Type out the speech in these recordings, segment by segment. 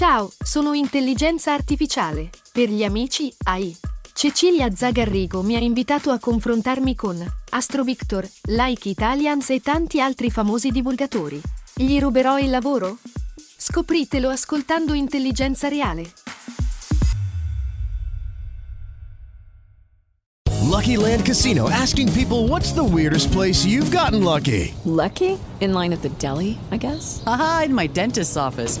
Ciao, sono intelligenza artificiale. Per gli amici, AI. Cecilia Zagarrigo mi ha invitato a confrontarmi con Astro Victor, Like Italians e tanti altri famosi divulgatori. Gli ruberò il lavoro? Scopritelo ascoltando Intelligenza Reale. Lucky Land Casino asking people what's the weirdest place you've gotten lucky? Lucky? In line at the deli, I guess? Aha, in my dentist's office.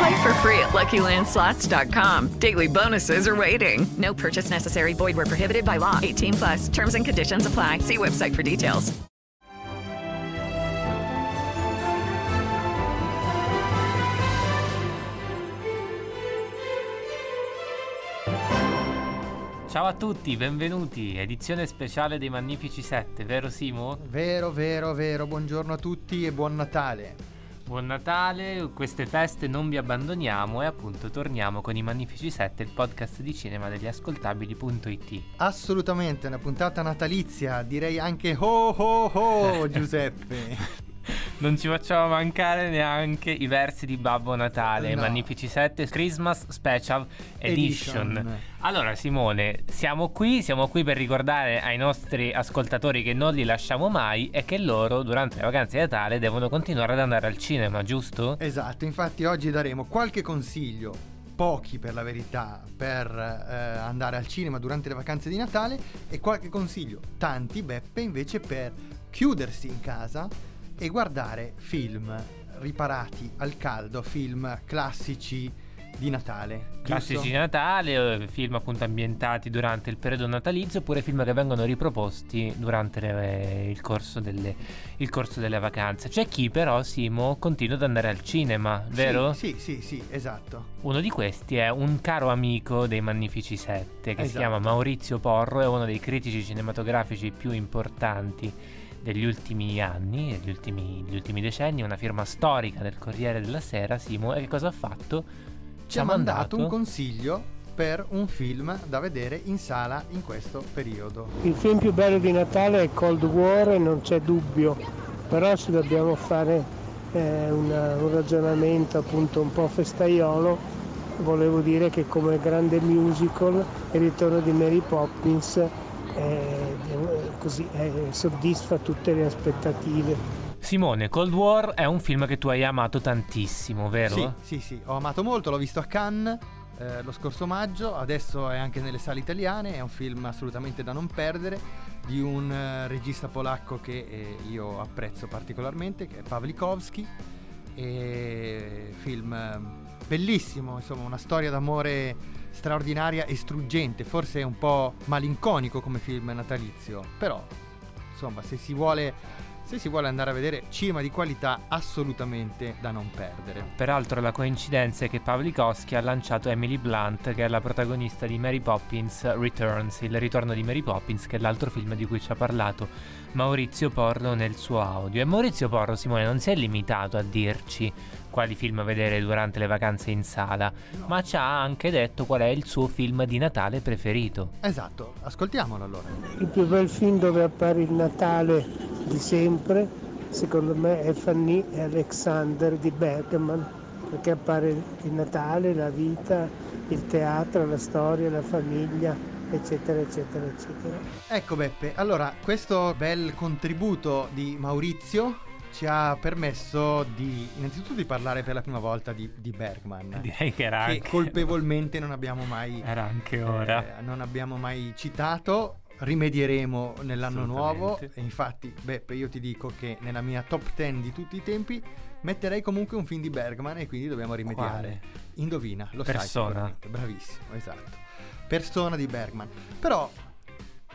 Play for free at LuckyLandSlots.com. Daily bonuses are waiting. No purchase necessary. Void where prohibited by law. 18 plus. Terms and conditions apply. See website for details. Ciao a tutti, benvenuti. Edizione speciale dei Magnifici 7, vero Simo? Vero, vero, vero. Buongiorno a tutti e buon Natale. Buon Natale, queste feste non vi abbandoniamo e appunto torniamo con i Magnifici 7, il podcast di cinema degli ascoltabili.it. Assolutamente, una puntata natalizia, direi anche ho ho ho Giuseppe. Non ci facciamo mancare neanche i versi di Babbo Natale, No. Magnifici 7 Christmas Special Edition. Edition. Allora Simone, siamo qui, siamo qui per ricordare ai nostri ascoltatori che non li lasciamo mai e che loro durante le vacanze di Natale devono continuare ad andare al cinema, giusto? Esatto, infatti oggi daremo qualche consiglio, pochi per la verità, per eh, andare al cinema durante le vacanze di Natale e qualche consiglio, tanti Beppe invece per chiudersi in casa e guardare film riparati al caldo, film classici di Natale. giusto? Classici di Natale, eh, film appunto ambientati durante il periodo natalizio oppure film che vengono riproposti durante le- il, corso delle, il corso delle vacanze. C'è chi però, Simo, continua ad andare al cinema, vero? Sì, sì, sì, sì, esatto. Uno di questi è un caro amico dei Magnifici Sette che si Esatto. chiama Maurizio Porro, è uno dei critici cinematografici più importanti degli ultimi anni, degli ultimi, degli ultimi decenni, una firma storica del Corriere della Sera, Simo, e che cosa ha fatto? Ci ha mandato un consiglio per un film da vedere in sala in questo periodo. Il film più bello di Natale è Cold War e non c'è dubbio, però se dobbiamo fare eh, una- un ragionamento appunto un po' festaiolo, volevo dire che come grande musical il ritorno di Mary Poppins eh, così, eh, soddisfa tutte le aspettative. Simone, Cold War è un film che tu hai amato tantissimo, vero? Sì, sì, sì, ho amato molto, l'ho visto a Cannes eh, lo scorso maggio, adesso è anche nelle sale italiane, è un film assolutamente da non perdere di un eh, regista polacco che eh, io apprezzo particolarmente, che è Pawlikowski, film eh, bellissimo, insomma una storia d'amore straordinaria e struggente, forse un po' malinconico come film natalizio, però insomma se si vuole se si vuole andare a vedere cinema di qualità assolutamente da non perdere. Peraltro la coincidenza è che Pawlikowski ha lanciato Emily Blunt, che è la protagonista di Mary Poppins Returns, il ritorno di Mary Poppins, che è l'altro film di cui ci ha parlato Maurizio Porro nel suo audio. E Maurizio Porro, Simone, non si è limitato a dirci quali film vedere durante le vacanze in sala, ma ci ha anche detto qual è il suo film di Natale preferito. Esatto, ascoltiamolo allora. Il più bel film dove appare il Natale di sempre, secondo me, è Fanny e Alexander di Bergman, perché appare il Natale, la vita, il teatro, la storia, la famiglia, eccetera, eccetera, eccetera. Ecco Beppe, allora questo bel contributo di Maurizio ci ha permesso di innanzitutto di parlare per la prima volta di, di Bergman. Direi che era che anche- colpevolmente non abbiamo mai Era anche ora. eh, non abbiamo mai citato. Rimedieremo nell'anno nuovo e infatti Beppe io ti dico che nella mia top 10 di tutti i tempi metterei comunque un film di Bergman e quindi dobbiamo rimediare. Quale? Indovina, lo Persona. sai. Bravissimo, esatto. Persona di Bergman. Però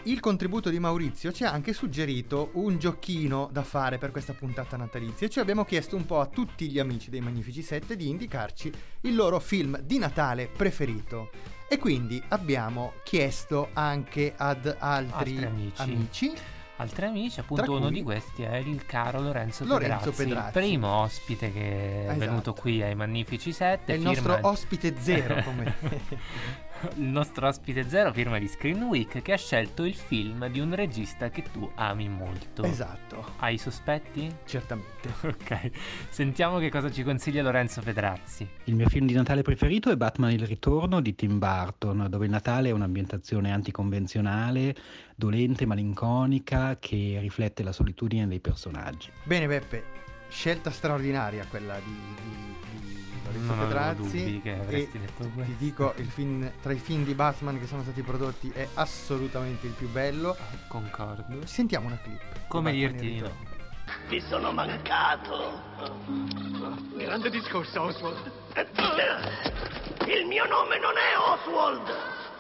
il contributo di Maurizio ci ha anche suggerito un giochino da fare per questa puntata natalizia. Cioè abbiamo chiesto un po' a tutti gli amici dei Magnifici 7 di indicarci il loro film di Natale preferito. E quindi abbiamo chiesto anche ad altri, amici. amici Altri amici, appunto uno di questi è il caro Lorenzo, Lorenzo Pedrazzi, Pedrazzi. il primo ospite che è Esatto. venuto qui ai Magnifici 7. È il firma- nostro ospite zero, come- il nostro ospite zero firma di Screen Week che ha scelto il film di un regista che tu ami molto. Esatto. Hai sospetti? Certamente. Ok, sentiamo che cosa ci consiglia Lorenzo Pedrazzi. Il mio film di Natale preferito è Batman il ritorno di Tim Burton, dove il Natale è un'ambientazione anticonvenzionale, dolente, malinconica, che riflette la solitudine dei personaggi. Bene Beppe, scelta straordinaria quella di, di, di Lorenzo Non Pedrazzi. dubbi che avresti e detto ti dico, il film, tra i film di Batman che sono stati prodotti è assolutamente il più bello. Concordo. Sentiamo una clip. Come dirti no? Ti sono mancato. Grande discorso, Oswald. Il mio nome non è Oswald,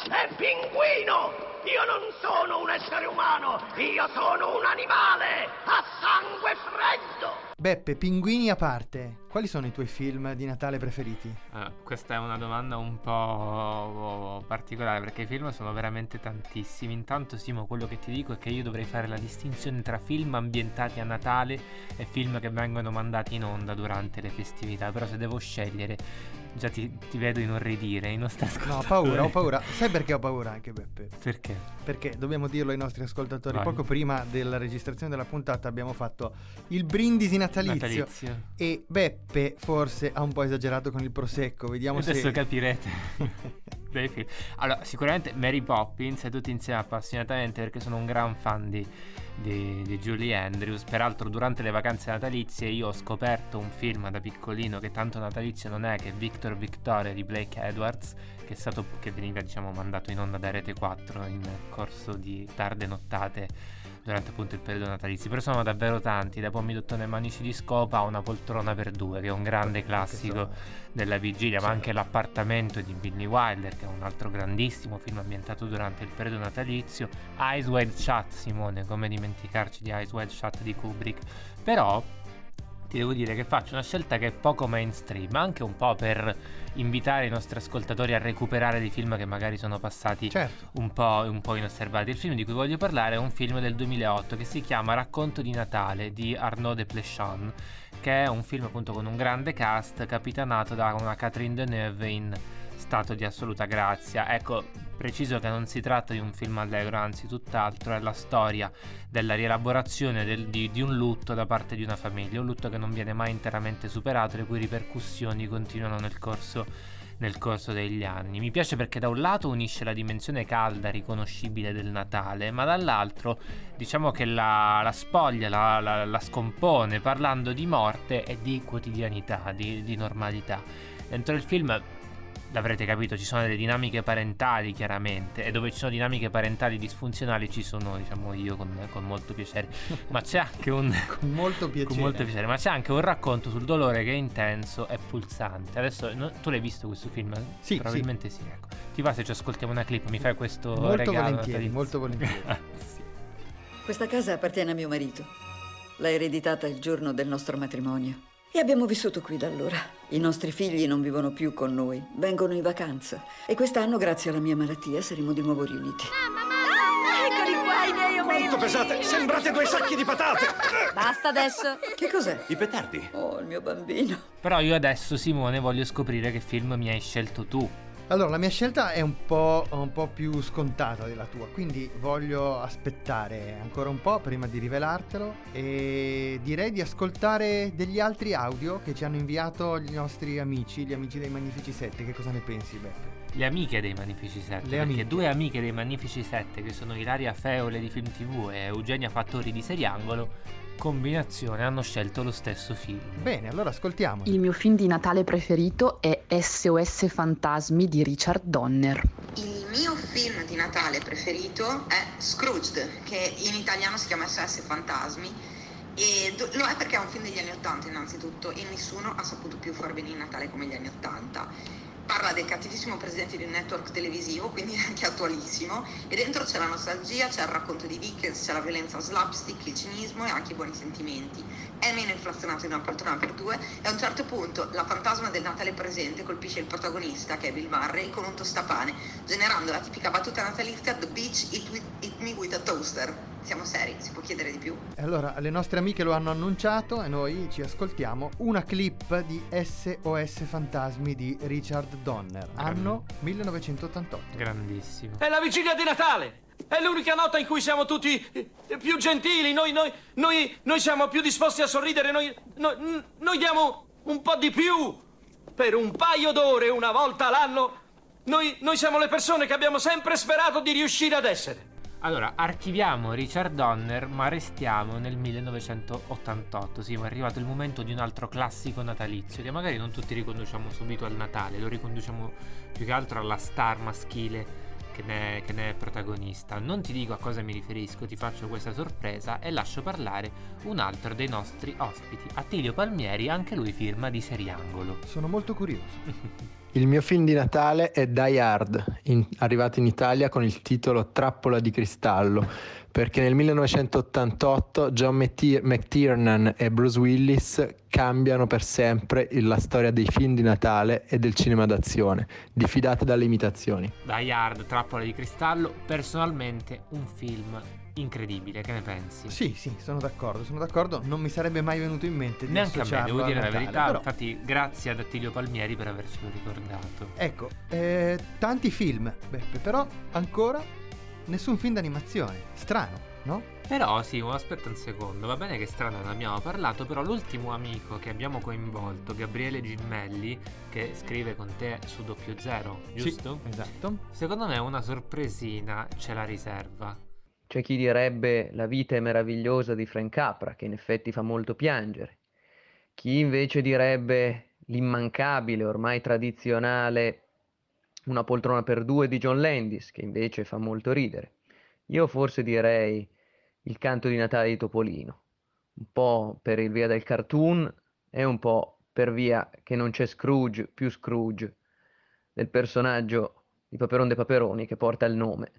è Pinguino. Io non sono un essere umano, io sono un animale a sangue freddo. Beppe, pinguini a parte, quali sono i tuoi film di Natale preferiti? Ah, questa è una domanda un po' particolare perché i film sono veramente tantissimi. Intanto, Simo, quello che ti dico è che io dovrei fare la distinzione tra film ambientati a Natale e film che vengono mandati in onda durante le festività. Però, se devo scegliere, già ti, ti vedo inorridire. I nostri No, ho paura, ho paura. Sai perché ho paura anche Beppe? Perché? Perché dobbiamo dirlo ai nostri ascoltatori, Vai. poco prima della registrazione della puntata abbiamo fatto il brindisi natalizio, Natalizio. e Beppe forse ha un po' esagerato con il prosecco, vediamo Adesso se... capirete. dei film. Allora, sicuramente Mary Poppins e tutti insieme appassionatamente perché sono un gran fan di, di, di Julie Andrews. Peraltro, durante le vacanze natalizie io ho scoperto un film da piccolino che tanto natalizio non è, che è Victor Victoria di Blake Edwards, che è stato che veniva diciamo mandato in onda da Rete 4 in corso di tarde nottate durante appunto il periodo natalizio. Però sono davvero tanti, da Pommidottone e Manici di Scopa a una poltrona per due, che è un grande classico della vigilia, ma anche l'appartamento di Billy Wilder, che è un altro grandissimo film ambientato durante il periodo natalizio. Eyes Wide Shut, Simone, come dimenticarci di Eyes Wide Shut di Kubrick. Però ti devo dire che faccio una scelta che è poco mainstream, ma anche un po' per invitare i nostri ascoltatori a recuperare dei film che magari sono passati Certo. un, po', un po' inosservati. Il film di cui voglio parlare è un film del 2008 che si chiama Racconto di Natale di Arnaud de Plechon, che è un film appunto con un grande cast capitanato da una Catherine Deneuve in stato di assoluta grazia. Ecco, preciso che non si tratta di un film allegro, anzi tutt'altro, è la storia della rielaborazione del- di, di un lutto da parte di una famiglia, un lutto che non viene mai interamente superato, le cui ripercussioni continuano nel corso nel corso degli anni. Mi piace perché da un lato unisce la dimensione calda riconoscibile del Natale, ma dall'altro diciamo che la, la spoglia, la, la- la scompone parlando di morte e di quotidianità, di, di normalità. Dentro il film l'avrete capito, ci sono delle dinamiche parentali chiaramente e dove ci sono dinamiche parentali disfunzionali ci sono diciamo io con, con molto piacere, ma c'è anche un... con molto piacere. Con molto piacere, ma c'è anche un racconto sul dolore che è intenso e pulsante. Adesso no- tu l'hai visto questo film? Sì, Probabilmente sì. ecco. Ti va se ci ascoltiamo una clip? Mi fai questo Molto regalo? volentieri, molto volentieri. Questa casa appartiene a mio marito. L'ha ereditata il giorno del nostro matrimonio. E abbiamo vissuto qui da allora. I nostri figli non vivono più con noi, vengono in vacanza. E quest'anno, grazie alla mia malattia, saremo di nuovo riuniti. Eccoli qua i miei Quanto pesate? Sembrate due sacchi di patate! Basta adesso. Che cos'è? I petardi. Oh, il mio bambino. Però io adesso, Simone, voglio scoprire che film mi hai scelto tu. Allora, la mia scelta è un po', un po' più scontata della tua, quindi voglio aspettare ancora un po' prima di rivelartelo e direi di ascoltare degli altri audio che ci hanno inviato gli nostri amici, gli amici dei Magnifici 7. Che cosa ne pensi, Beppe? Le amiche dei Magnifici 7. Le perché amiche. due amiche dei Magnifici 7, che sono Ilaria Feole di Film TV e Eugenia Fattori di Seriangolo, combinazione hanno scelto lo stesso film. Bene, allora ascoltiamo. Il mio film di Natale preferito è SOS Fantasmi di Richard Donner. Il mio film di Natale preferito è Scrooged, che in italiano si chiama SOS Fantasmi E lo è perché è un film degli anni 80 innanzitutto e nessuno ha saputo più far venire Natale come gli anni 80 parla del cattivissimo presidente di un network televisivo, quindi anche attualissimo, e dentro c'è la nostalgia, c'è il racconto di Dickens, c'è la violenza slapstick, il cinismo e anche i buoni sentimenti. È meno inflazionato in una poltrona per due e a un certo punto la fantasma del Natale presente colpisce il protagonista, che è Bill Murray, con un tostapane, generando la tipica battuta natalizia The Beach Eat, with, eat Me With a Toaster. Siamo seri, si può chiedere di più? E allora, le nostre amiche lo hanno annunciato e noi ci ascoltiamo una clip di SOS Fantasmi di Richard Donner, anno 1988. Grandissimo. È la vigilia di Natale! È l'unica nota in cui siamo tutti eh, più gentili, noi, noi, noi, noi siamo più disposti a sorridere, noi, noi, noi diamo un po' di più. Per un paio d'ore, una volta l'anno, noi, noi siamo le persone che abbiamo sempre sperato di riuscire ad essere. Allora, archiviamo Richard Donner, ma restiamo nel 1988. Sì, ma è arrivato il momento di un altro classico natalizio che magari non tutti riconduciamo subito al Natale, lo riconduciamo più che altro alla star maschile che ne, che ne, è protagonista. Non ti dico a cosa mi riferisco, ti faccio questa sorpresa e lascio parlare un altro dei nostri ospiti, Attilio Palmieri, anche lui firma di Seriangolo. Sono molto curioso. Il mio film di Natale è Die Hard, in, arrivato in Italia con il titolo Trappola di cristallo, perché nel 1988 John McTiernan e Bruce Willis cambiano per sempre la storia dei film di Natale e del cinema d'azione, diffidate dalle imitazioni. Die Hard, Trappola di cristallo, personalmente un film incredibile, che ne pensi? Sì, sì, sono d'accordo, sono d'accordo, non mi sarebbe mai venuto in mente di Neanche a me, devo dire Natale, la verità, però... infatti grazie ad Attilio Palmieri per avercelo ricordato. Ecco, eh, tanti film, Beppe, però ancora nessun film d'animazione, strano, no? Però sì, aspetta un secondo, va bene che strano ne abbiamo parlato, però l'ultimo amico che abbiamo coinvolto, Gabriele Gimmelli, che scrive con te su doppio zero, giusto? Sì, esatto. Secondo me una sorpresina ce la riserva. C'è chi direbbe La vita è meravigliosa di Frank Capra, che in effetti fa molto piangere. Chi invece direbbe l'immancabile, ormai tradizionale Una poltrona per due di John Landis, che invece fa molto ridere. Io forse direi Il canto di Natale di Topolino, un po' per il via del cartoon e un po' per via che non c'è Scrooge più Scrooge, del personaggio di Paperon de Paperoni che porta il nome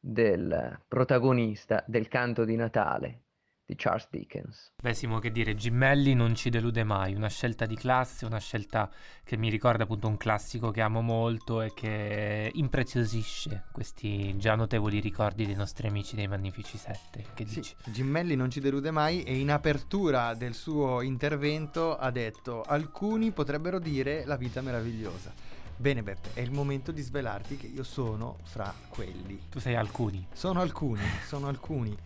del protagonista del canto di Natale di Charles Dickens. Beh, Simo, che dire, Gimmelli non ci delude mai, una scelta di classe, una scelta che mi ricorda appunto un classico che amo molto e che impreziosisce questi già notevoli ricordi dei nostri amici dei Magnifici Sette. Che sì, dici? Gimmelli non ci delude mai e in apertura del suo intervento ha detto alcuni potrebbero dire la vita meravigliosa. Bene Beppe, è il momento di svelarti che io sono fra quelli. Tu sei alcuni. Sono alcuni, sono alcuni.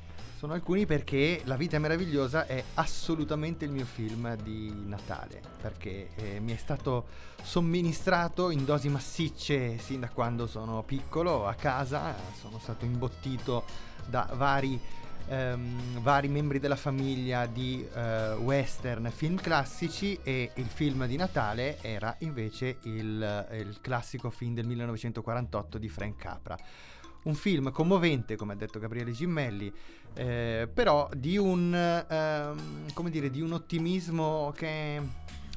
Sono alcuni perché La vita è meravigliosa è assolutamente il mio film di Natale, perché eh, mi è stato somministrato in dosi massicce sin da quando sono piccolo a casa, sono stato imbottito da vari ehm, vari membri della famiglia di eh, western film classici e il film di Natale era invece il, il classico film del 1948 di Frank Capra un film commovente, come ha detto Gabriele Gimmelli, eh, però di un, ehm, dire, di un ottimismo che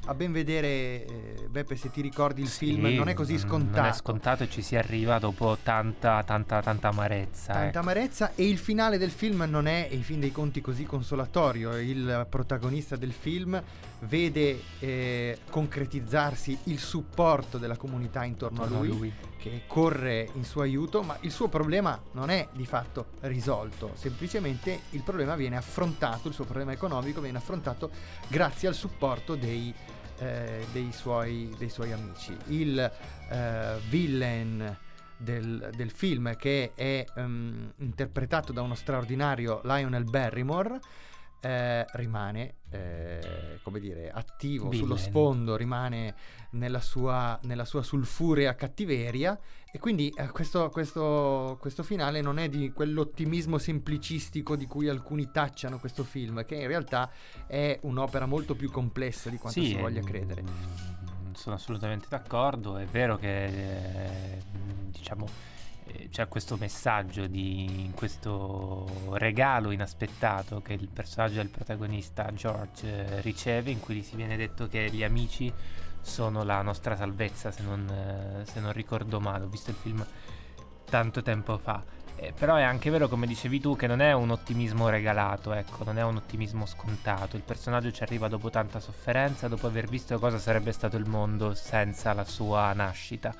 a ben vedere, eh, Beppe, se ti ricordi il Sì, film, non è così scontato. Non è scontato e ci si arriva dopo tanta, tanta, tanta amarezza. Tanta ecco. amarezza e il finale del film non è in fin dei conti così consolatorio. Il protagonista del film vede eh, concretizzarsi il supporto della comunità intorno, Intorno a, a lui, lui. che corre in suo aiuto, ma il suo problema non è di fatto risolto, semplicemente il problema viene affrontato, il suo problema economico viene affrontato grazie al supporto dei, eh, dei, suoi, dei suoi amici. Il eh, villain del, del film che è ehm, interpretato da uno straordinario Lionel Barrymore eh, rimane eh, come dire attivo Villain. sullo sfondo rimane nella sua, nella sua sulfurea cattiveria e quindi eh, questo, questo, questo finale non è di quell'ottimismo semplicistico di cui alcuni tacciano questo film che in realtà è un'opera molto più complessa di quanto Sì, si voglia ehm, credere Sono assolutamente d'accordo. È vero che eh, diciamo c'è questo messaggio di questo regalo inaspettato che il personaggio del protagonista George eh, riceve in cui gli si viene detto che gli amici sono la nostra salvezza se non, eh, se non ricordo male ho visto il film tanto tempo fa eh, però è anche vero, come dicevi tu, che non è un ottimismo regalato, ecco, non è un ottimismo scontato. Il personaggio ci arriva dopo tanta sofferenza, dopo aver visto cosa sarebbe stato il mondo senza la sua nascita.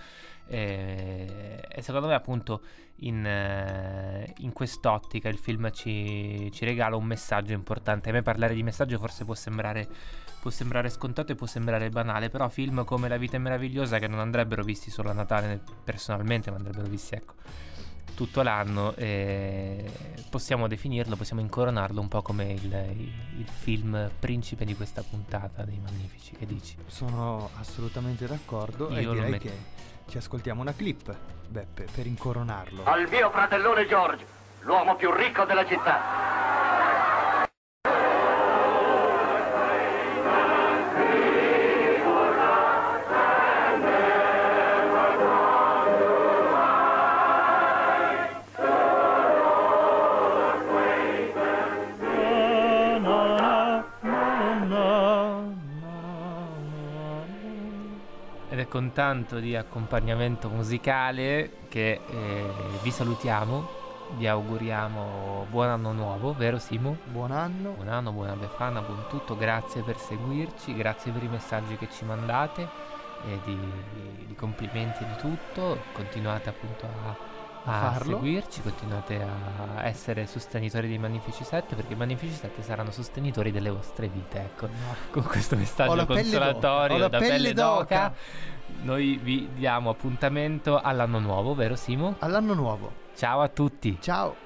E, e secondo me, appunto, in, eh, in quest'ottica il film ci, ci, regala un messaggio importante. A me parlare di messaggio forse può sembrare, può sembrare scontato e può sembrare banale, però film come La vita è meravigliosa, che non andrebbero visti solo a Natale personalmente, ma andrebbero visti, ecco tutto l'anno e possiamo definirlo, possiamo incoronarlo un po' come il, il, film principe di questa puntata dei Magnifici, che dici? Sono assolutamente d'accordo Io e direi met- che ci ascoltiamo una clip, Beppe, per incoronarlo. Al mio fratellone George, l'uomo più ricco della città. Con tanto di accompagnamento musicale che eh, vi salutiamo. Vi auguriamo buon anno nuovo, vero Simo? Buon anno. Buon anno, buona Befana, buon tutto. Grazie per seguirci, grazie per i messaggi che ci mandate e di, di complimenti di tutto. Continuate appunto a a farlo. seguirci, continuate a essere sostenitori dei Magnifici 7 perché i Magnifici 7 saranno sostenitori delle vostre vite, ecco. No. Con questo messaggio consolatorio da pelle, pelle d'oca. d'oca. Noi vi diamo appuntamento all'anno nuovo, vero Simo? All'anno nuovo. Ciao a tutti. Ciao.